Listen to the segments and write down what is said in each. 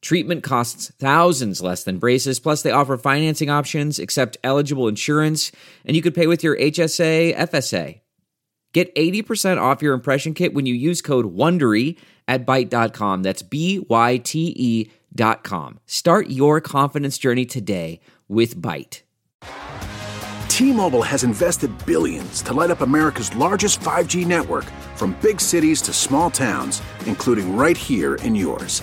Treatment costs thousands less than braces, plus, they offer financing options, accept eligible insurance, and you could pay with your HSA, FSA. Get 80% off your impression kit when you use code WONDERY at Byte.com. That's B Y T E dot com. Start your confidence journey today with Byte. T-Mobile has invested billions to light up America's largest 5G network from big cities to small towns, including right here in yours.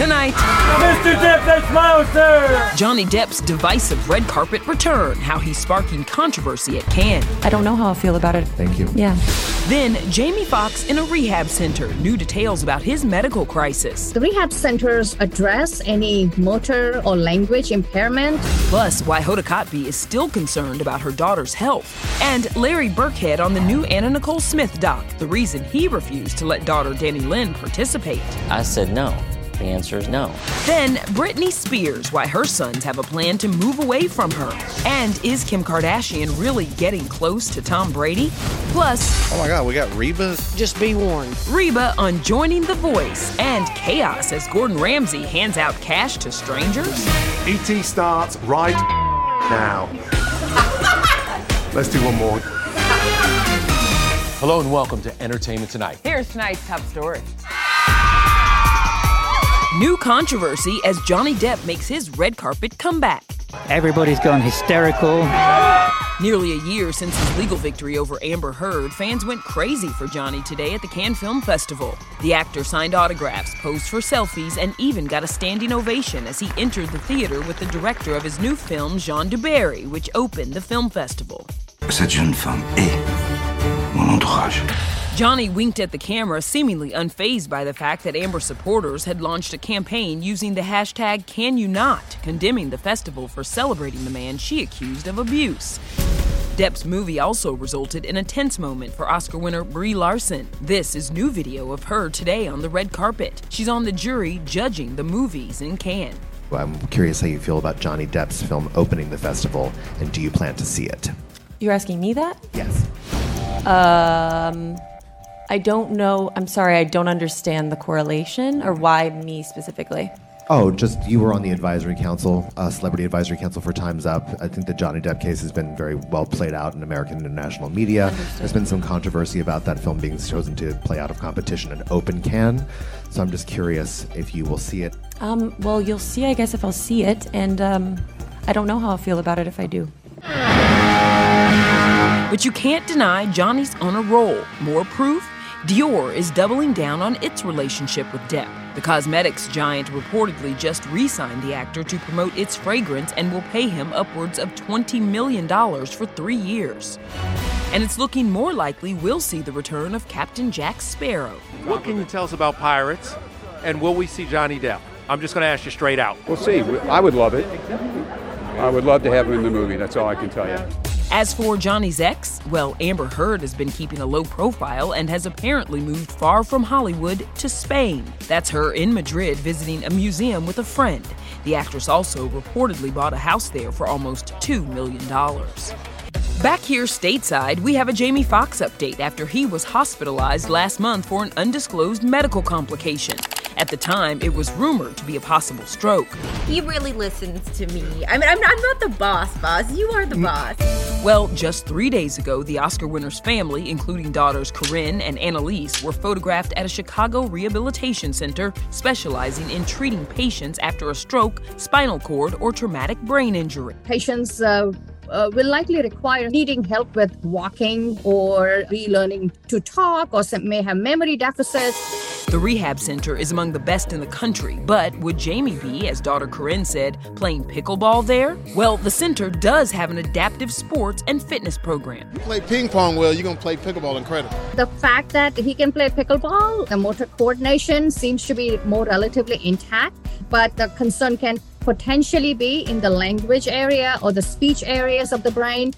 Tonight, Mr. Depp, that smile, sir! Johnny Depp's divisive red carpet return, how he's sparking controversy at Cannes. I don't know how I feel about it. Thank you. Yeah. Then, Jamie Foxx in a rehab center, new details about his medical crisis. The rehab centers address any motor or language impairment. Plus, why Hoda Kotb is still concerned about her daughter's health. And Larry Birkhead on the new Anna Nicole Smith doc, the reason he refused to let daughter Dannielynn participate. I said no. The answer is no. Then Britney Spears, why her sons have a plan to move away from her. And is Kim Kardashian really getting close to Tom Brady? Plus, oh my God, we got Reba. Just be warned. Reba on joining The Voice and chaos as Gordon Ramsay hands out cash to strangers. ET starts right now. Let's do one more. Hello and welcome to Entertainment Tonight. Here's tonight's top story. New controversy as Johnny Depp makes his red carpet comeback. Everybody's gone hysterical. Nearly a year since his legal victory over Amber Heard, fans went crazy for Johnny today at the Cannes Film Festival. The actor signed autographs, posed for selfies, and even got a standing ovation as he entered the theater with the director of his new film, Jeanne du Barry, which opened the film festival. Cette jeune femme est mon entourage. Johnny winked at the camera, seemingly unfazed by the fact that Amber supporters had launched a campaign using the hashtag CannesYouNot, condemning the festival for celebrating the man she accused of abuse. Depp's movie also resulted in a tense moment for Oscar winner Brie Larson. This is new video of her today on the red carpet. She's on the jury judging the movies in Cannes. I'm curious how you feel about Johnny Depp's film opening the festival, and do you plan to see it? You're asking me that? Yes. Um, I don't know. I'm sorry, I don't understand the correlation or why me specifically. Oh, just you were on the advisory council, uh, celebrity advisory council for Time's Up. I think the Johnny Depp case has been very well played out in American and international media. Understood. There's been some controversy about that film being chosen to play out of competition in open can. So I'm just curious if you will see it. Um, well, you'll see, I guess, if I'll see it, and um, I don't know how I'll feel about it if I do. But you can't deny Johnny's on a roll. More proof? Dior is doubling down on its relationship with Depp. The cosmetics giant reportedly just re signed the actor to promote its fragrance and will pay him upwards of $20 million for three years. And it's looking more likely we'll see the return of Captain Jack Sparrow. What can you tell us about Pirates? And will we see Johnny Depp? I'm just going to ask you straight out. We'll see. I would love it. I would love to have him in the movie. That's all I can tell you. As for Johnny's ex, well, Amber Heard has been keeping a low profile and has apparently moved far from Hollywood to Spain. That's her in Madrid visiting a museum with a friend. The actress also reportedly bought a house there for almost $2 million. Back here stateside, we have a Jamie Foxx update after he was hospitalized last month for an undisclosed medical complication. At the time, it was rumored to be a possible stroke. He really listens to me. I mean, I'm, I'm not the boss, boss. You are the boss. Well, just three days ago, the Oscar winner's family, including daughters Corinne and Anelise, were photographed at a Chicago rehabilitation center specializing in treating patients after a stroke, spinal cord, or traumatic brain injury. Patients uh, uh, will likely require needing help with walking or relearning to talk, or some may have memory deficits. The rehab center is among the best in the country, but would Jamie be, as daughter Corinne said, playing pickleball there? Well, the center does have an adaptive sports and fitness program. You play ping pong well, you're going to play pickleball incredible. The fact that he can play pickleball, the motor coordination seems to be more relatively intact, but the concern can potentially be in the language area or the speech areas of the brain.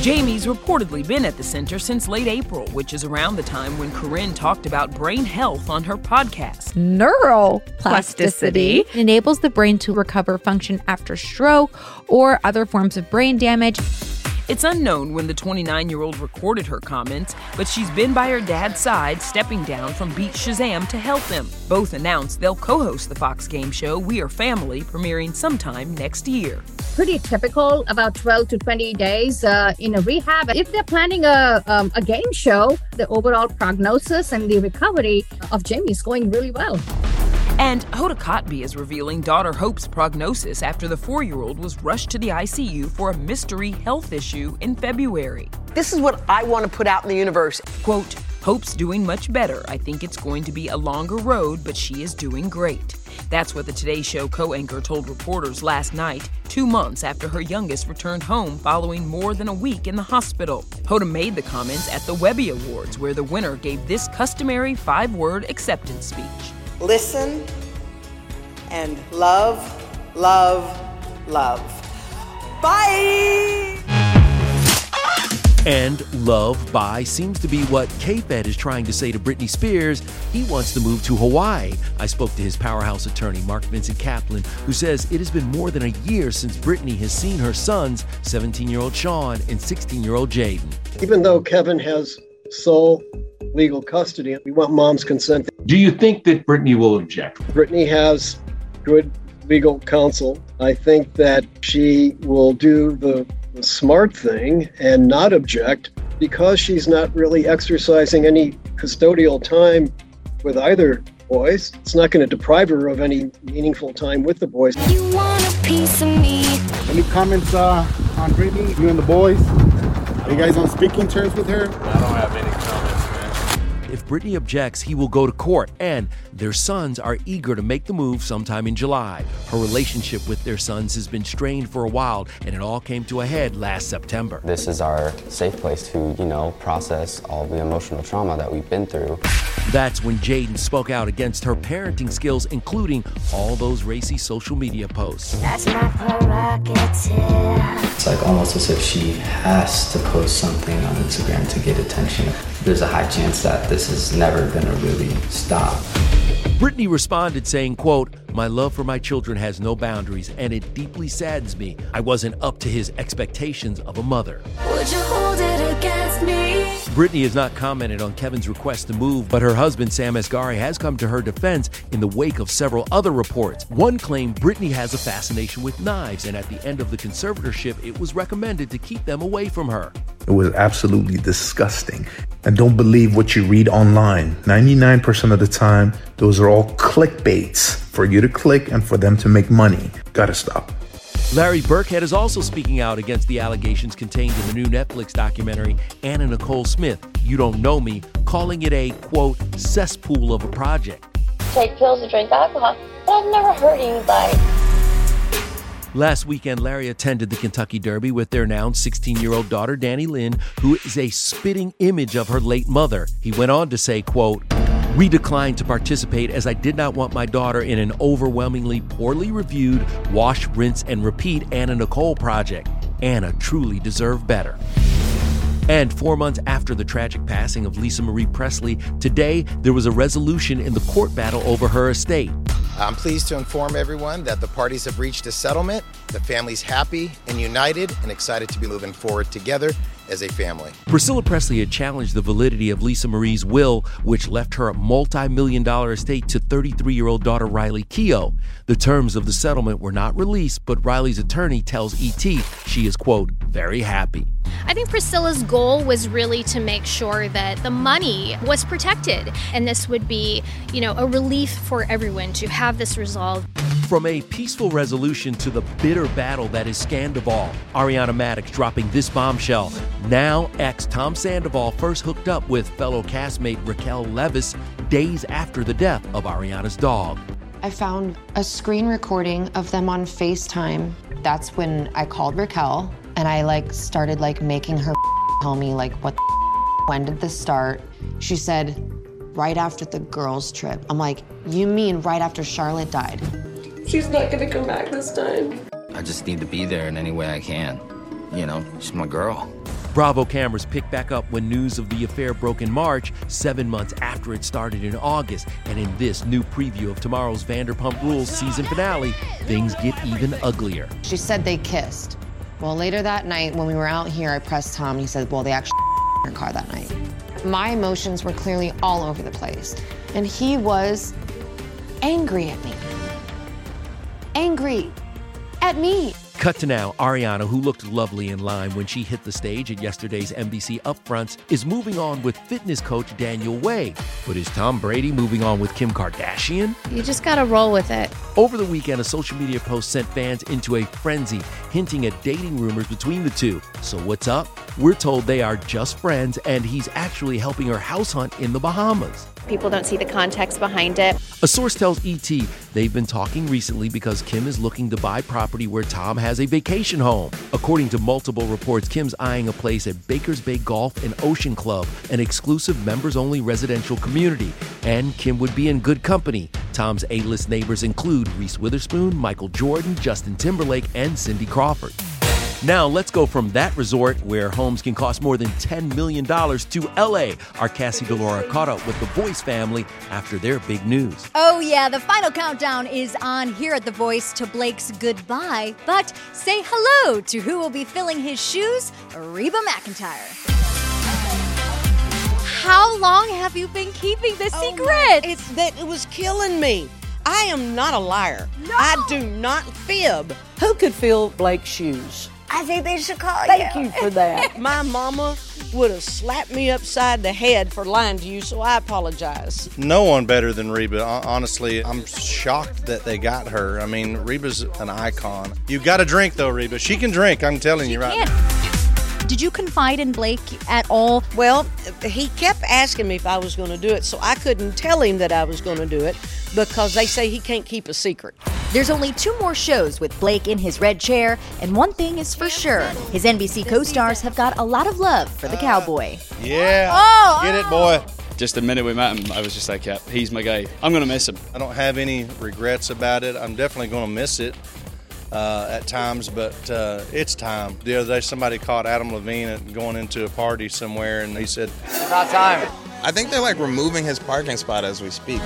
Jamie's reportedly been at the center since late April, which is around the time when Corinne talked about brain health on her podcast. Neuroplasticity enables the brain to recover function after stroke or other forms of brain damage. It's unknown when the 29 year old recorded her comments, but she's been by her dad's side, stepping down from Beat Shazam to help him. Both announced they'll co host the Fox game show We Are Family, premiering sometime next year. Pretty typical, about 12 to 20 days uh, in a rehab. If they're planning a, um, a game show, the overall prognosis and the recovery of Jamie is going really well. And Hoda Kotb is revealing daughter Hope's prognosis after the four year old was rushed to the ICU for a mystery health issue in February. This is what I want to put out in the universe. Quote, Hope's doing much better. I think it's going to be a longer road, but she is doing great. That's what the Today Show co anchor told reporters last night, two months after her youngest returned home following more than a week in the hospital. Hoda made the comments at the Webby Awards, where the winner gave this customary five word acceptance speech listen and love, love, love. Bye! And love by seems to be what K-Fed is trying to say to Britney Spears. He wants to move to Hawaii. I spoke to his powerhouse attorney, Mark Vincent Kaplan, who says it has been more than a year since Britney has seen her sons, 17 year old Sean and 16 year old Jayden. Even though Kevin has sole legal custody, we want mom's consent. Do you think that Britney will object? Britney has good legal counsel. I think that she will do the, the smart thing and not object because she's not really exercising any custodial time with either boys. It's not going to deprive her of any meaningful time with the boys. You want a piece of me. Any comments uh, on Britney, you and the boys? Are you guys on speaking terms with her? If Britney objects, he will go to court, and their sons are eager to make the move sometime in July. Her relationship with their sons has been strained for a while, and it all came to a head last September. This is our safe place to, you know, process all the emotional trauma that we've been through. That's when Jayden spoke out against her parenting skills, including all those racy social media posts. That's my prerogative. It's like almost as if she has to post something on Instagram to get attention. There's a high chance that this is never gonna really stop. Britney responded saying, quote, My love for my children has no boundaries and it deeply saddens me. I wasn't up to his expectations of a mother. Would you hold it against me? Britney has not commented on Kevin's request to move, but her husband Sam Asghari has come to her defense in the wake of several other reports. One claimed Britney has a fascination with knives, and at the end of the conservatorship, it was recommended to keep them away from her. It was absolutely disgusting. And don't believe what you read online. 99% of the time, those are all clickbaits for you to click and for them to make money. Gotta stop. Larry Birkhead is also speaking out against the allegations contained in the new Netflix documentary Anna Nicole Smith, You Don't Know Me, calling it a, quote, cesspool of a project. Take pills to drink alcohol, but I've never hurt anybody. Last weekend, Larry attended the Kentucky Derby with their now 16 year old daughter, Dannielynn, who is a spitting image of her late mother. He went on to say, quote, we declined to participate as I did not want my daughter in an overwhelmingly poorly reviewed wash, rinse, and repeat Anna Nicole project. Anna truly deserved better. And four months after the tragic passing of Lisa Marie Presley, today there was a resolution in the court battle over her estate. I'm pleased to inform everyone that the parties have reached a settlement. The family's happy and united and excited to be moving forward together as a family. Priscilla Presley had challenged the validity of Lisa Marie's will, which left her a multi million dollar estate to 33 year old daughter Riley Keough. The terms of the settlement were not released, but Riley's attorney tells ET she is, quote, very happy. I think Priscilla's goal was really to make sure that the money was protected and this would be, you know, a relief for everyone to have this resolved. From a peaceful resolution to the bitter battle that is Scandoval, Ariana Madix dropping this bombshell. Now, ex Tom Sandoval first hooked up with fellow castmate Raquel Leviss days after the death of Ariana's dog. I found a screen recording of them on FaceTime. That's when I called Raquel and I like started like making her tell me like what when did this start? She said right after the girls trip. I'm like, "You mean right after Charlotte died?" She's not gonna come back this time. I just need to be there in any way I can. You know, she's my girl. Bravo cameras picked back up when news of the affair broke in March, seven months after it started in August. And in this new preview of tomorrow's Vanderpump Rules season finale, things get even uglier. She said they kissed. Well, later that night when we were out here, I pressed Tom and he said, "Well, they actually in her car that night." My emotions were clearly all over the place, and he was angry at me. Angry at me. Cut to now, Ariana, who looked lovely in line when she hit the stage at yesterday's NBC Upfronts, is moving on with fitness coach Daniel Wai. But is Tom Brady moving on with Kim Kardashian? You just gotta roll with it. Over the weekend, a social media post sent fans into a frenzy, hinting at dating rumors between the two. So, what's up? We're told they are just friends, and he's actually helping her house hunt in the Bahamas. People don't see the context behind it. A source tells ET they've been talking recently because Kim is looking to buy property where Tom has a vacation home. According to multiple reports, Kim's eyeing a place at Baker's Bay Golf and Ocean Club, an exclusive members only residential community. And Kim would be in good company. Tom's A list neighbors include Reese Witherspoon, Michael Jordan, Justin Timberlake, and Cindy Crawford. Now, let's go from that resort where homes can cost more than $10 million to LA. Our Cassie DiLaura caught up with the Voice family after their big news. Oh, yeah, the final countdown is on here at The Voice to Blake's goodbye. But say hello to who will be filling his shoes Reba McEntire. How long have you been keeping this Oh secret? my- it's that it was killing me. I am not a liar. I do not fib. Who could fill Blake's shoes? I think they should call Thank you for that. My mama would have slapped me upside the head for lying to you, so I apologize. No one better than Reba. Honestly, I'm shocked that they got her. I mean, Reba's an icon. You got to drink though, Reba. She can drink. I'm telling you right now. Did you confide in Blake at all? Well, he kept asking me if I was going to do it, so I couldn't tell him that I was going to do it because they say he can't keep a secret. There's only two more shows with Blake in his red chair, and one thing is for sure his NBC co stars have got a lot of love for the cowboy. Yeah. Oh, Get it, oh. boy. Just the minute we met him, I was just like, yeah, he's my guy. I'm going to miss him. I don't have any regrets about it. I'm definitely going to miss it uh, at times, but uh, it's time. The other day, somebody caught Adam Levine going into a party somewhere, and he said, "It's About time. I think they're like removing his parking spot as we speak.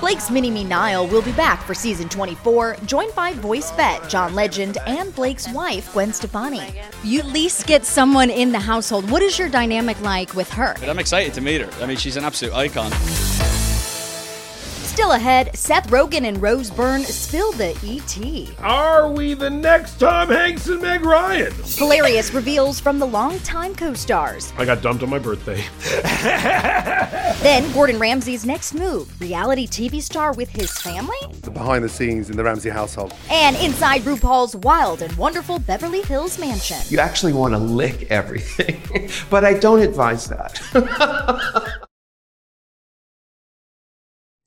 Blake's Mini Me Niall will be back for season 24, joined by voice vet John Legend and Blake's wife, Gwen Stefani. You at least get someone in the household. What is your dynamic like with her? I'm excited to meet her. I mean, she's an absolute icon. Still ahead, Seth Rogen and Rose Byrne spill the ET. Are we the next Tom Hanks and Meg Ryan? Hilarious reveals from the longtime co stars. I got dumped on my birthday. Then Gordon Ramsay's next move reality TV star with his family? The behind the scenes in the Ramsay household. And inside RuPaul's wild and wonderful Beverly Hills mansion. You actually want to lick everything, but I don't advise that.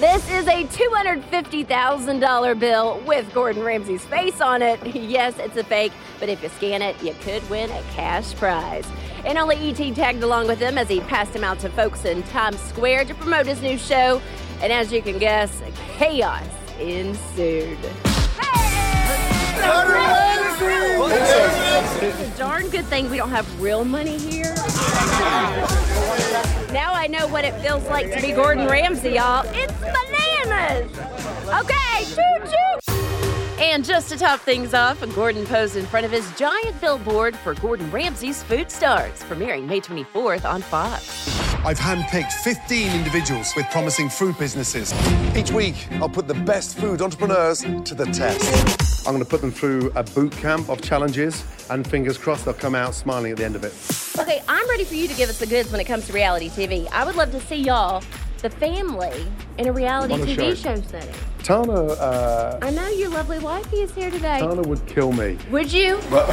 This is a $250,000 bill with Gordon Ramsay's face on it. Yes, it's a fake, but if you scan it, you could win a cash prize. And only ET tagged along with him as he passed him out to folks in Times Square to promote his new show. And as you can guess, chaos ensued. It's a darn good thing we don't have real money here. Now I know what it feels like to be Gordon Ramsay, y'all. It's bananas! Okay, choo choo! And just to top things off, Gordon posed in front of his giant billboard for Gordon Ramsay's Food Stars, premiering May 24th on Fox. I've handpicked 15 individuals with promising food businesses. Each week, I'll put the best food entrepreneurs to the test. I'm going to put them through a boot camp of challenges, and fingers crossed they'll come out smiling at the end of it. Okay, I'm ready for you to give us the goods when it comes to reality TV. I would love to see y'all, the family, in a reality On a TV show. setting. Tana, uh, I know your lovely wifey is here today. Tana would kill me. Would you? But,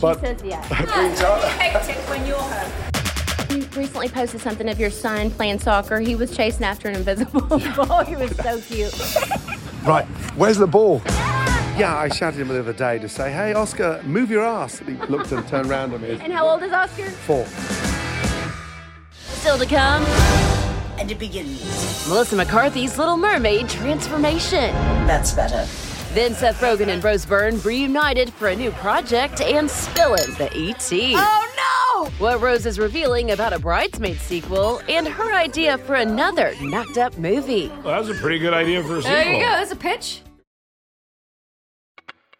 but She says yes. Hectic when you're her. You recently posted something of your son playing soccer. He was chasing after an invisible ball. He was so cute. right, where's the ball? Yeah, I shouted him the other day to say, "Hey, Oscar, move your ass." And he looked and turned around at me. And how old is Oscar? Four. Still to come. And it begins. Melissa McCarthy's Little Mermaid transformation. That's better. Then Seth Rogen and Rose Byrne reunited for a new project and spilling the ET. Oh no! What Rose is revealing about a Bridesmaid sequel and her idea for another knocked up movie. Well, that was a pretty good idea for a sequel. There you go. That's a pitch.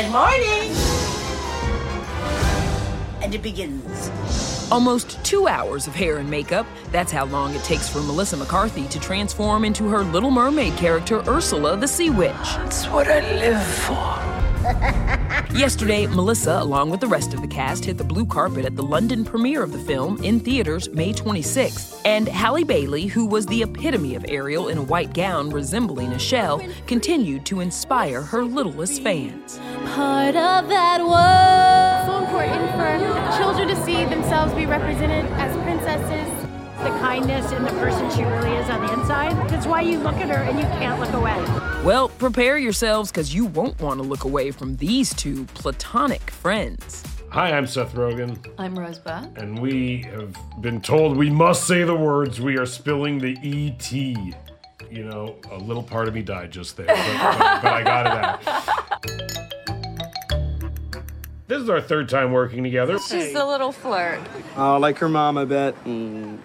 Good morning. And it begins. Almost two hours of hair and makeup. That's how long it takes for Melissa McCarthy to transform into her Little Mermaid character, Ursula the Sea Witch. That's what I live for. Yesterday, Melissa, along with the rest of the cast, hit the blue carpet at the London premiere of the film in theaters May 26th. And Halle Bailey, who was the epitome of Ariel in a white gown resembling a shell, continued to inspire her littlest fans. Part of that world. So important for children to see themselves be represented. The kindness and the person she really is on the inside. That's why you look at her and you can't look away. Well, prepare yourselves because you won't want to look away from these two platonic friends. Hi, I'm Seth Rogen, I'm Rosebud. and we have been told we must say the words. We are spilling the ET. You know, a little part of me died just there, but, but- but I got it out. This is our third time working together. She's a little flirt. Oh, like her mom, I bet. Mm.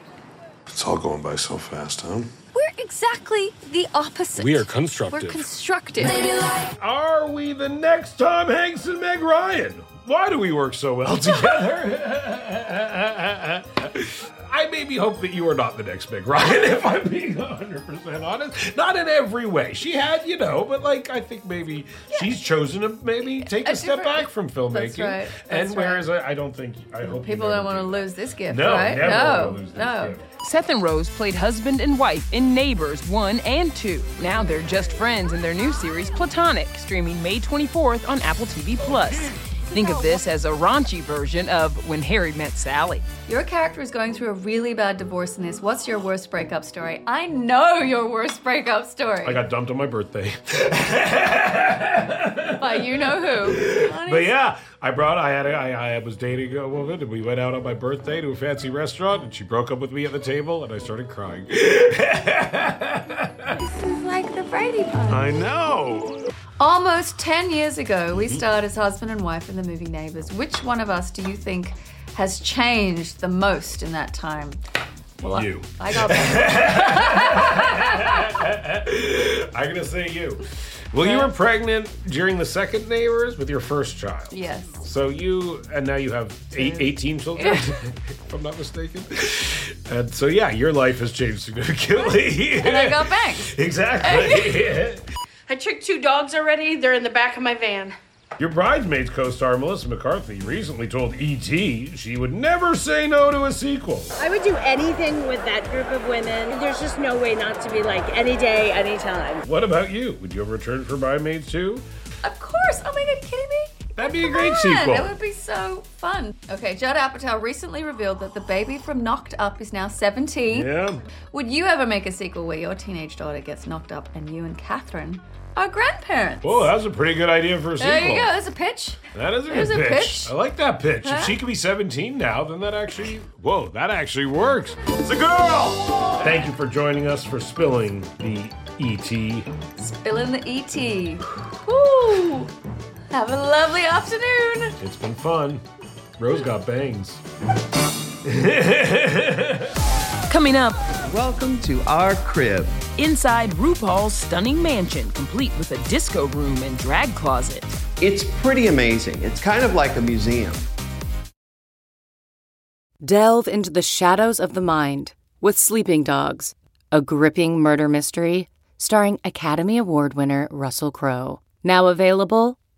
It's all going by so fast, huh? We're exactly the opposite. We are constructive. We're constructive. Are we the next Tom Hanks and Meg Ryan? Why do we work so well together? I hope that you are not the next Meg Ryan, if I'm being 100% honest. Not in every way. She had, you know, but like, I think maybe she's chosen to maybe take a, A step back from filmmaking. That's right. and That's whereas I, I don't think, I hope People don't want to lose this gift, No, right? never no, wanna lose this no. Seth and Rose played husband and wife in Neighbors 1 and 2. Now they're just friends in their new series Platonic, streaming May 24th on Apple TV Plus. Think of this as a raunchy version of When Harry Met Sally. Your character is going through a really bad divorce in this. What's your worst breakup story? I know your worst breakup story. I got dumped on my birthday. By you know who. But yeah, I brought. I had. A, I, I was dating a woman, and we went out on my birthday to a fancy restaurant, and she broke up with me at the table, and I started crying. This is like the Brady Bunch. I know. Almost 10 years ago, we mm-hmm. starred as husband and wife in the movie Neighbors. Which one of us do you think has changed the most in that time? Well, You. I, I got I'm gonna say you. Well, you were pregnant during the second neighbors with your first child. Yes. So you and now you have eight, 18 children, if I'm not mistaken. And so yeah, your life has changed significantly. And I got bangs. exactly. I tricked two dogs already. They're in the back of my van. Your bridesmaids co-star Melissa McCarthy recently told E.T. she would never say no to a sequel. I would do anything with that group of women. There's just no way not to be like any day, anytime. What about you? Would you ever return for Bridesmaids too? Of course. Oh my god, kidding me? That'd be a great on, sequel. That would be so fun. Okay, Judd Apatow recently revealed that the baby from Knocked Up is now 17. Yeah. Would you ever make a sequel where your teenage daughter gets knocked up and you and Catherine are grandparents? Whoa, that was a pretty good idea for a sequel. There you go. There's a pitch. That is a There's good a pitch. pitch. I like that pitch. Huh? If she could be 17 now, then that actually, whoa, that actually works. It's a girl! Thank you for joining us for spilling the ET. Spilling the ET. Woo! Have a lovely afternoon. It's been fun. Rose got bangs. Coming up, welcome to our crib. Inside RuPaul's stunning mansion, complete with a disco room and drag closet. It's pretty amazing. It's kind of like a museum. Delve into the shadows of the mind with Sleeping Dogs, a gripping murder mystery starring Academy Award winner Russell Crowe. Now available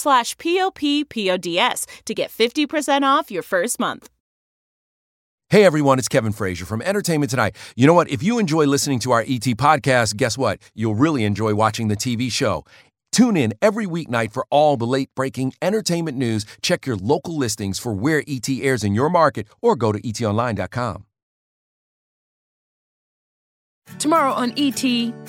slash p-o-p-p-o-d-s to get 50% off your first month. Hey everyone, it's Kevin Frazier from Entertainment Tonight. You know what? If you enjoy listening to our ET podcast, guess what? You'll really enjoy watching the TV show. Tune in every weeknight for all the late breaking entertainment news. Check your local listings for where ET airs in your market or go to etonline.com. Tomorrow on ET,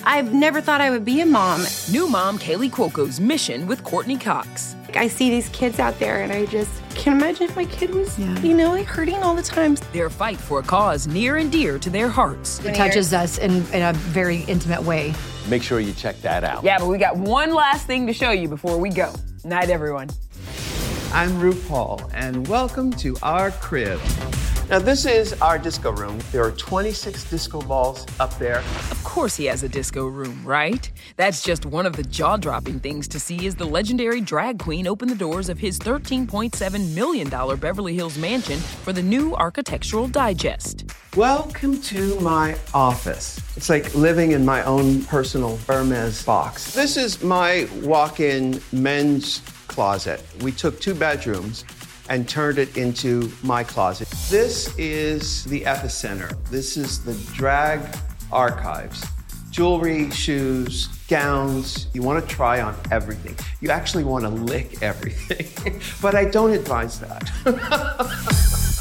I've never thought I would be a mom. New mom Kaley Cuoco's mission with Courteney Cox. I see these kids out there and I just can't imagine if my kid was, you know, like hurting all the time. Their fight for a cause near and dear to their hearts. It touches us in, in a very intimate way. Make sure you check that out. Yeah, but we got one last thing to show you before we go. Night, everyone. I'm RuPaul, and welcome to our crib. Now, this is our disco room. There are 26 disco balls up there. Of course, he has a disco room, right? That's just one of the jaw dropping things to see as the legendary drag queen opened the doors of his $13.7 million Beverly Hills mansion for the new Architectural Digest. Welcome to my office. It's like living in my own personal Hermes box. This is my walk in men's closet. We took two bedrooms and turned it into my closet. This is the epicenter. This is the drag archives. Jewelry, shoes, gowns. You want to try on everything. You actually want to lick everything. but I don't advise that.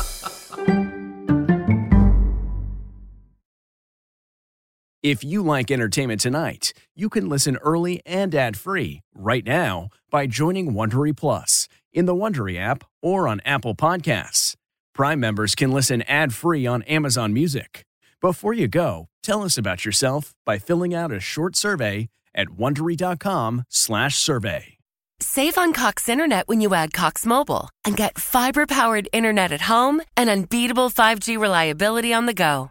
If you like entertainment tonight, you can listen early and ad-free right now by joining Wondery Plus in the Wondery app or on Apple Podcasts. Prime members can listen ad-free on Amazon Music. Before you go, tell us about yourself by filling out a short survey at wondery.com/survey. Save on Cox Internet when you add Cox Mobile and get fiber powered internet at home and unbeatable 5G reliability on the go.